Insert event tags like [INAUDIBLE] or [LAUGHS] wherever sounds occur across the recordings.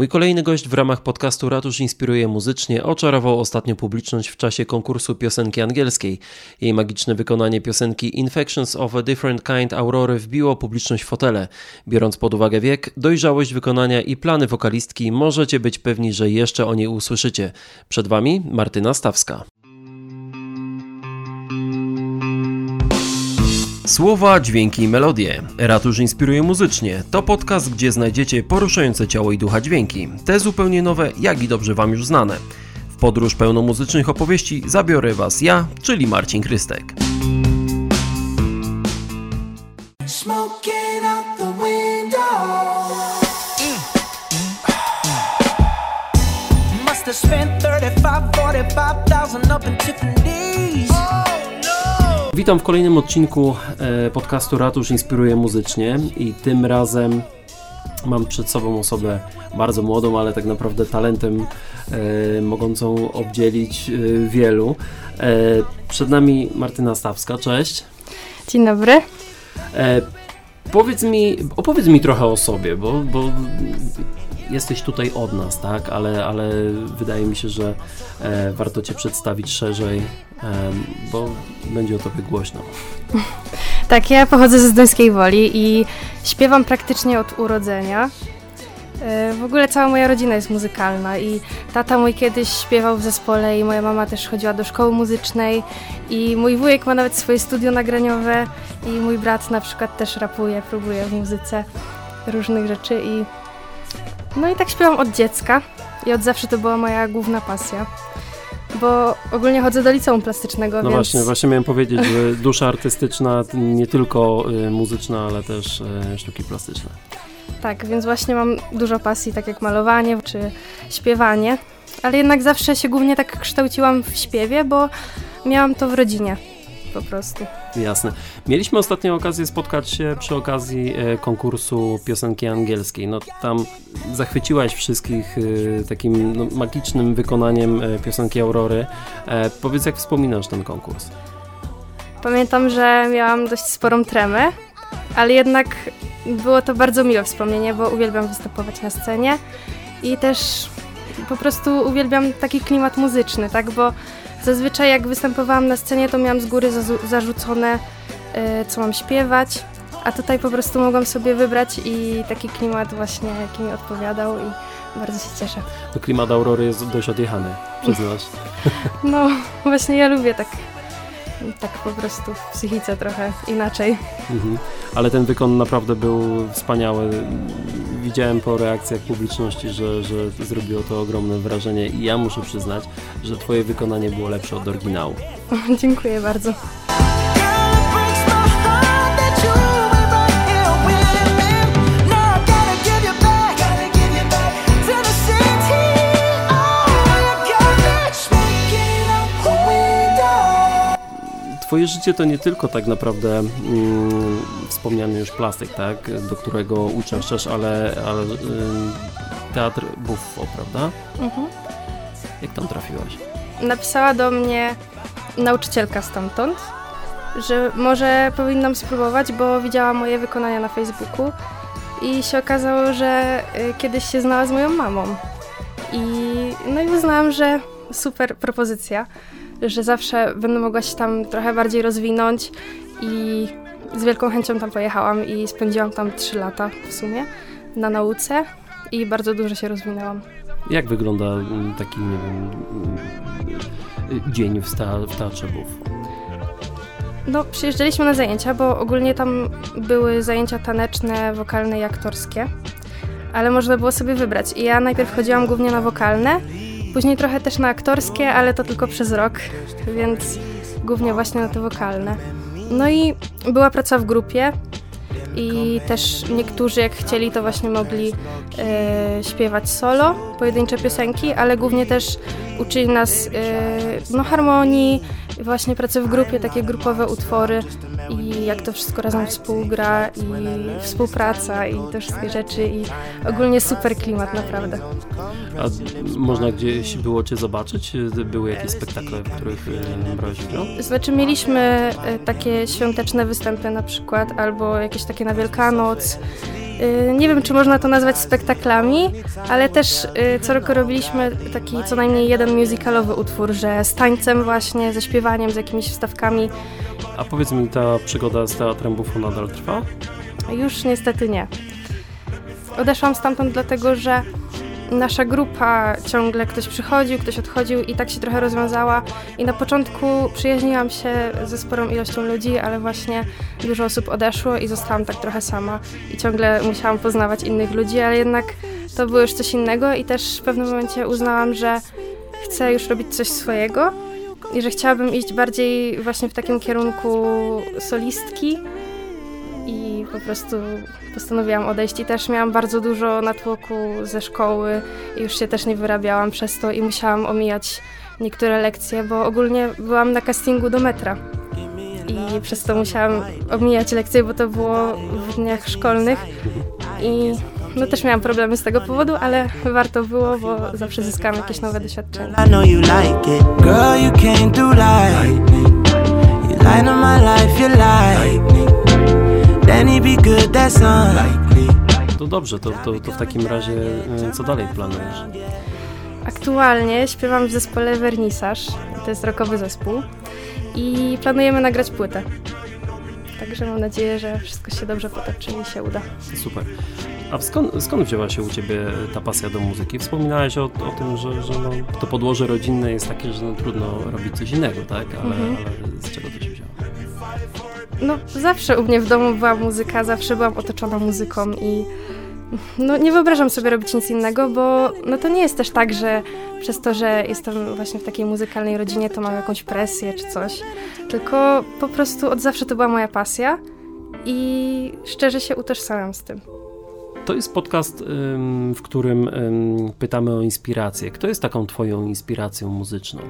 Mój kolejny gość w ramach podcastu Ratusz Inspiruje Muzycznie oczarował ostatnio publiczność w czasie konkursu piosenki angielskiej. Jej magiczne wykonanie piosenki Infections of a Different Kind Aurory wbiło publiczność w fotele. Biorąc pod uwagę wiek, dojrzałość wykonania i plany wokalistki, możecie być pewni, że jeszcze o niej usłyszycie. Przed Wami Martyna Stawska. Słowa, dźwięki i melodie. Ratusz inspiruje muzycznie. To podcast, gdzie znajdziecie poruszające ciało i ducha dźwięki. Te zupełnie nowe, jak i dobrze Wam już znane. W podróż pełną muzycznych opowieści zabiorę Was ja, czyli Marcin Krystek. Witam w kolejnym odcinku e, podcastu Ratusz Inspiruje Muzycznie i tym razem mam przed sobą osobę bardzo młodą, ale tak naprawdę talentem e, mogącą obdzielić e, wielu. E, przed nami Martyna Stawska, cześć. Dzień dobry. Powiedz mi, opowiedz mi trochę o sobie, bo, bo jesteś tutaj od nas, tak? Ale, ale wydaje mi się, że e, warto Cię przedstawić szerzej, e, bo będzie o Tobie głośno. [LAUGHS] Tak, ja pochodzę ze Zduńskiej Woli i śpiewam praktycznie od urodzenia. E, w ogóle cała moja rodzina jest muzykalna i tata mój kiedyś śpiewał w zespole i moja mama też chodziła do szkoły muzycznej i mój wujek ma nawet swoje studio nagraniowe i mój brat na przykład też rapuje, próbuje w muzyce różnych rzeczy i no i tak śpiewam od dziecka i od zawsze to była moja główna pasja. Bo ogólnie chodzę do liceum plastycznego, No więc... właśnie, właśnie miałem powiedzieć, że dusza artystyczna nie tylko y, muzyczna, ale też y, sztuki plastyczne. Tak, więc właśnie mam dużo pasji, tak jak malowanie czy śpiewanie, ale jednak zawsze się głównie tak kształciłam w śpiewie, bo miałam to w rodzinie po prostu. Jasne. Mieliśmy ostatnio okazję spotkać się przy okazji e, konkursu piosenki angielskiej. No tam zachwyciłaś wszystkich e, takim no, magicznym wykonaniem e, piosenki Aurory. Powiedz, jak wspominasz ten konkurs? Pamiętam, że miałam dość sporą tremę, ale jednak było to bardzo miłe wspomnienie, bo uwielbiam występować na scenie i też po prostu uwielbiam taki klimat muzyczny, tak, bo Zazwyczaj jak występowałam na scenie, to miałam z góry zarzucone, e, co mam śpiewać, a tutaj po prostu mogłam sobie wybrać i taki klimat właśnie, jaki mi odpowiadał i bardzo się cieszę. To klimat Aurory jest dość odjechany, przyznasz. [LAUGHS] No, właśnie ja lubię tak tak po prostu w psychice trochę inaczej. Mhm. Ale ten wykon naprawdę był wspaniały. Widziałem po reakcjach publiczności, że, że zrobiło to ogromne wrażenie i ja muszę przyznać, że twoje wykonanie było lepsze od oryginału. Dziękuję bardzo. Twoje życie to nie tylko tak naprawdę mm, wspomniany już plastyk, tak, do którego uczęszczasz, ale, ale y, teatr Buffo, prawda? Mhm. Jak tam trafiłaś? Napisała do mnie nauczycielka stamtąd, że może powinnam spróbować, bo widziała moje wykonania na Facebooku i się okazało, że y, kiedyś się znała z moją mamą. I no i uznałam, że super propozycja że zawsze będę mogła się tam trochę bardziej rozwinąć i z wielką chęcią tam pojechałam i spędziłam tam 3 lata w sumie na nauce i bardzo dużo się rozwinęłam. Jak wygląda mm, taki nie wiem, mm, dzień w, sta, w Teatrze Bów? No, przyjeżdżaliśmy na zajęcia, bo ogólnie tam były zajęcia taneczne, wokalne i aktorskie, ale można było sobie wybrać. I ja najpierw chodziłam głównie na wokalne, Później trochę też na aktorskie, ale to tylko przez rok, więc głównie właśnie na te wokalne. No i była praca w grupie i też niektórzy jak chcieli to właśnie mogli e, śpiewać solo, pojedyncze piosenki, ale głównie też uczyli nas e, no, harmonii, właśnie pracy w grupie, takie grupowe utwory i jak to wszystko razem współgra i współpraca i te wszystkie rzeczy i ogólnie super klimat naprawdę. A można gdzieś było Cię zobaczyć? Były jakieś spektakle, w których e, brałeś udział? Znaczy mieliśmy e, takie świąteczne występy na przykład albo jakieś takie na Wielkanoc Y, nie wiem, czy można to nazwać spektaklami, ale też co roku robiliśmy taki co najmniej jeden musicalowy utwór, że z tańcem właśnie, ze śpiewaniem, z jakimiś wstawkami. A powiedz mi, ta przygoda z teatrem Bufo nadal trwa? Już niestety nie. Odeszłam stamtąd dlatego, że nasza grupa ciągle ktoś przychodził, ktoś odchodził i tak się trochę rozwiązała. I na początku przyjaźniłam się ze sporą ilością ludzi, ale właśnie dużo osób odeszło i zostałam tak trochę sama. I ciągle musiałam poznawać innych ludzi, ale jednak to było już coś innego i też w pewnym momencie uznałam, że chcę już robić coś swojego i że chciałabym iść bardziej właśnie w takim kierunku solistki. I po prostu postanowiłam odejść i też miałam bardzo dużo natłoku ze szkoły i już się też nie wyrabiałam przez to i musiałam omijać niektóre lekcje, bo ogólnie byłam na castingu do metra. I przez to musiałam omijać lekcje, bo to było w dniach szkolnych. I no też miałam problemy z tego powodu, ale warto było, bo zawsze zyskałam jakieś nowe doświadczenie. I know you like it. Girl, you came to life. You light up my life, you like to dobrze, to, to, to w takim razie y, co dalej planujesz? Aktualnie śpiewam w zespole Vernisaż, to jest rokowy zespół i planujemy nagrać płytę. Także mam nadzieję, że wszystko się dobrze potoczy i się uda. Super. A skąd, skąd wzięła się u Ciebie ta pasja do muzyki? Wspominałeś o, o tym, że, że no, to podłoże rodzinne jest takie, że no, trudno robić coś innego, tak? Ale, mhm. ale z czego to się wzięło? no zawsze u mnie w domu była muzyka, zawsze byłam otoczona muzyką i no nie wyobrażam sobie robić nic innego, bo no to nie jest też tak, że przez to, że jestem właśnie w takiej muzykalnej rodzinie, to mam jakąś presję czy coś, tylko po prostu od zawsze to była moja pasja i szczerze się utożsamiam z tym. To jest podcast, w którym pytamy o inspirację. Kto jest taką twoją inspiracją muzyczną?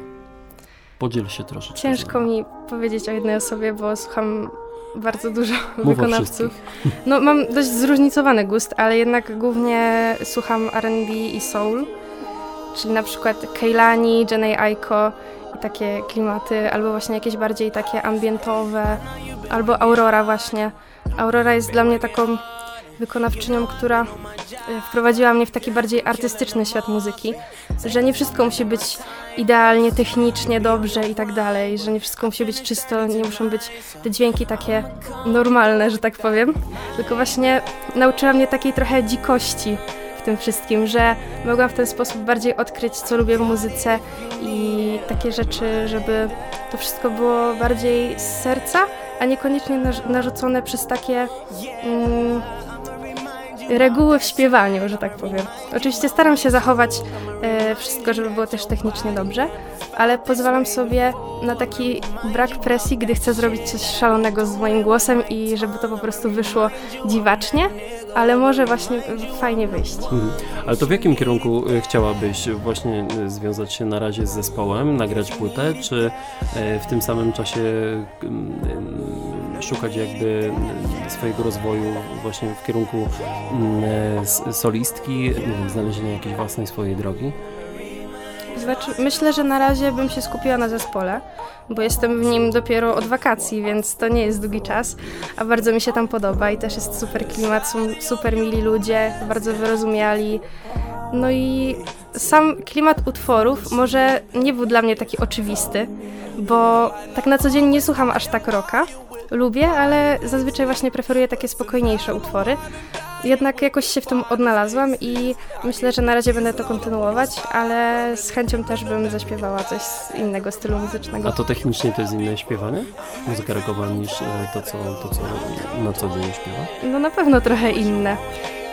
Podziel się troszeczkę. Ciężko mi powiedzieć o jednej osobie, bo słucham bardzo dużo Mów wykonawców. No, mam dość zróżnicowany gust, ale jednak głównie słucham R&B i soul, czyli na przykład Keilani, Jenny Aiko i takie klimaty, albo właśnie jakieś bardziej takie ambientowe, albo Aurora właśnie. Aurora jest dla mnie taką wykonawczynią, która e, wprowadziła mnie w taki bardziej artystyczny świat muzyki, że nie wszystko musi być idealnie, technicznie, dobrze i tak dalej, że nie wszystko musi być czysto, nie muszą być te dźwięki takie normalne, że tak powiem, tylko właśnie nauczyła mnie takiej trochę dzikości w tym wszystkim, że mogłam w ten sposób bardziej odkryć, co lubię w muzyce i takie rzeczy, żeby to wszystko było bardziej z serca, a niekoniecznie narzucone przez takie mm, reguły w śpiewaniu, że tak powiem. Oczywiście staram się zachować e, wszystko, żeby było też technicznie dobrze, ale pozwalam sobie na taki brak presji, gdy chcę zrobić coś szalonego z moim głosem i żeby to po prostu wyszło dziwacznie, ale może właśnie fajnie wyjść. Mhm. Ale to w jakim kierunku e, chciałabyś właśnie e, związać się na razie z zespołem, nagrać płytę, czy e, w tym samym czasie szukać jakby swojego rozwoju właśnie w kierunku solistki, znalezienia jakiejś własnej swojej drogi? Znaczy, myślę, że na razie bym się skupiła na zespole, bo jestem w nim dopiero od wakacji, więc to nie jest długi czas, a bardzo mi się tam podoba i też jest super klimat, są super mili ludzie, bardzo wyrozumiali. No i sam klimat utworów może nie był dla mnie taki oczywisty, bo tak na co dzień nie słucham aż tak roka. Lubię, ale zazwyczaj właśnie preferuję takie spokojniejsze utwory jednak jakoś się w tym odnalazłam i myślę, że na razie będę to kontynuować, ale z chęcią też bym zaśpiewała coś z innego stylu muzycznego. A to technicznie to jest inne śpiewanie? Muzyka rockowa niż e, to, co, to, co na co dzień śpiewa? No na pewno trochę inne.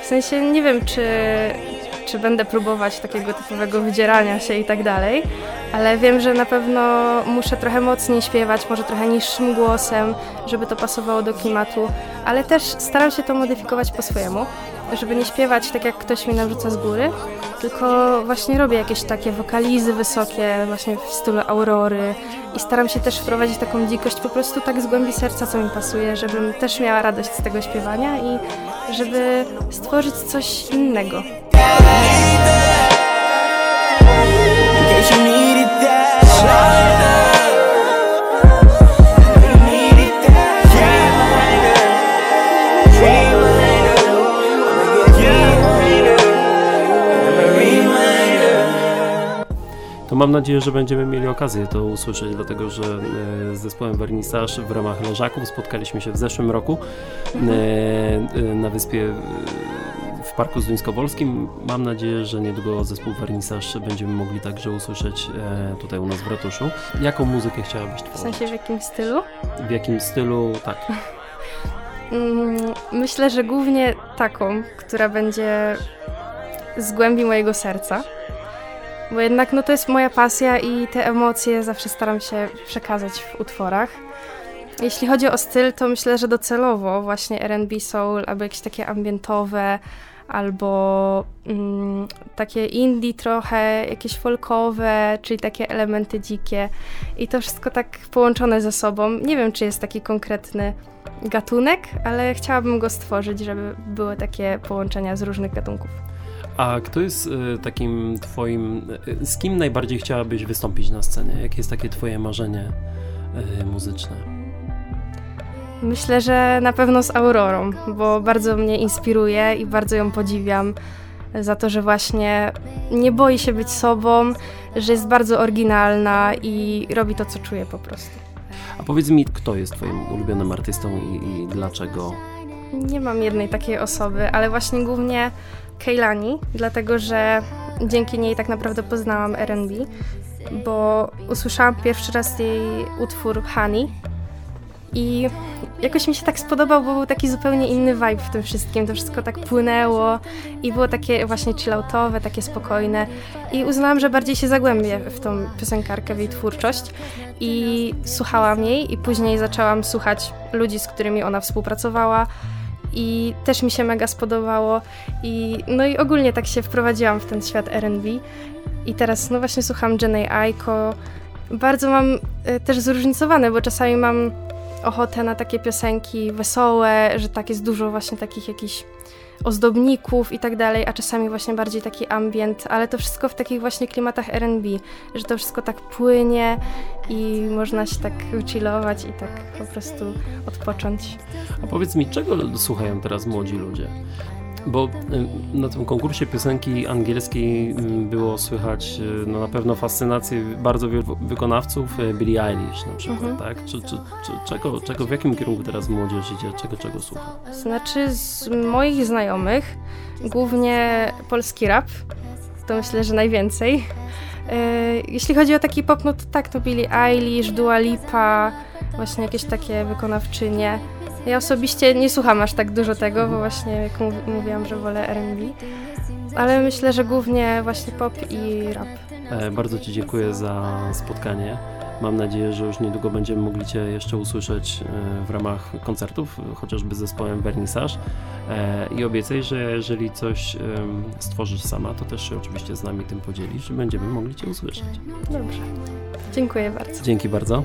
W sensie nie wiem, czy czy będę próbować takiego typowego wydzierania się i tak dalej, ale wiem, że na pewno muszę trochę mocniej śpiewać, może trochę niższym głosem, żeby to pasowało do klimatu, ale też staram się to modyfikować po swojemu, żeby nie śpiewać tak jak ktoś mi narzuca z góry, tylko właśnie robię jakieś takie wokalizy wysokie, właśnie w stylu Aurory i staram się też wprowadzić taką dzikość po prostu tak z głębi serca, co mi pasuje, żebym też miała radość z tego śpiewania i żeby stworzyć coś innego. To mam nadzieję, że będziemy mieli okazję to usłyszeć, dlatego że e, z zespołem Vernissage w ramach Leżaków spotkaliśmy się w zeszłym roku e, e, na wyspie Parku Zduńskowolskim. Mam nadzieję, że niedługo zespół Vernissage będziemy mogli także usłyszeć tutaj u nas w ratuszu. Jaką muzykę chciałabyś tworzyć? W sensie w jakim stylu? W jakim stylu, tak. [LAUGHS] Mm, myślę, że głównie taką, która będzie z głębi mojego serca bo jednak no, to jest moja pasja i te emocje zawsze staram się przekazać w utworach. Jeśli chodzi o styl, to myślę, że docelowo właśnie R&B soul albo jakieś takie ambientowe, albo mm, takie indie trochę, jakieś folkowe, czyli takie elementy dzikie i to wszystko tak połączone ze sobą. Nie wiem, czy jest taki konkretny gatunek, ale chciałabym go stworzyć, żeby były takie połączenia z różnych gatunków. A kto jest y, takim twoim, y, z kim najbardziej chciałabyś wystąpić na scenie? Jakie jest takie twoje marzenie y, muzyczne? Myślę, że na pewno z Aurorą, bo bardzo mnie inspiruje i bardzo ją podziwiam za to, że właśnie nie boi się być sobą, że jest bardzo oryginalna i robi to, co czuje po prostu. A powiedz mi, kto jest twoim ulubionym artystą i, i dlaczego? Nie mam jednej takiej osoby, ale właśnie głównie Keilani, dlatego że dzięki niej tak naprawdę poznałam R&B, bo usłyszałam pierwszy raz jej utwór Honey i jakoś mi się tak spodobał, bo był taki zupełnie inny vibe w tym wszystkim. To wszystko tak płynęło i było takie właśnie chilloutowe, takie spokojne. I uznałam, że bardziej się zagłębię w tą piosenkarkę, w jej twórczość. I słuchałam jej i później zaczęłam słuchać ludzi, z którymi ona współpracowała i też mi się mega spodobało i no i ogólnie tak się wprowadziłam w ten świat R&B i teraz no właśnie słucham Jenny Aiko. Bardzo mam y, też zróżnicowane, bo czasami mam ochotę na takie piosenki wesołe, że tak jest dużo właśnie takich jakichś ozdobników i tak dalej, a czasami właśnie bardziej taki ambient, ale to wszystko w takich właśnie klimatach R&B, że to wszystko tak płynie i można się tak chillować i tak po prostu odpocząć. A powiedz mi, czego słuchają teraz młodzi ludzie? Bo y, na tym konkursie piosenki angielskiej mm, było słychać y, no na pewno fascynację bardzo wielu wykonawców, y, Billie Eilish na przykład, mhm. tak? Czy, czy, czy, czego, czego, w jakim kierunku teraz młodzież idzie, czego, czego słucha? Znaczy z moich znajomych głównie polski rap, to myślę, że najwięcej. Jeśli chodzi o taki pop, no to tak, to Billie Eilish, Dua Lipa, właśnie jakieś takie wykonawczynie. Ja osobiście nie słucham aż tak dużo tego, bo właśnie jak mówiłam, że wolę R&B, ale myślę, że głównie właśnie pop i rap. E, bardzo Ci dziękuję za spotkanie. Mam nadzieję, że już niedługo będziemy mogli Cię jeszcze usłyszeć e, w ramach koncertów, chociażby z zespołem Vernissage. E, I obiecaj, że jeżeli coś stworzysz sama, to też się oczywiście z nami tym podzielisz i będziemy mogli Cię usłyszeć. Dobrze. Dziękuję bardzo. Dzięki bardzo.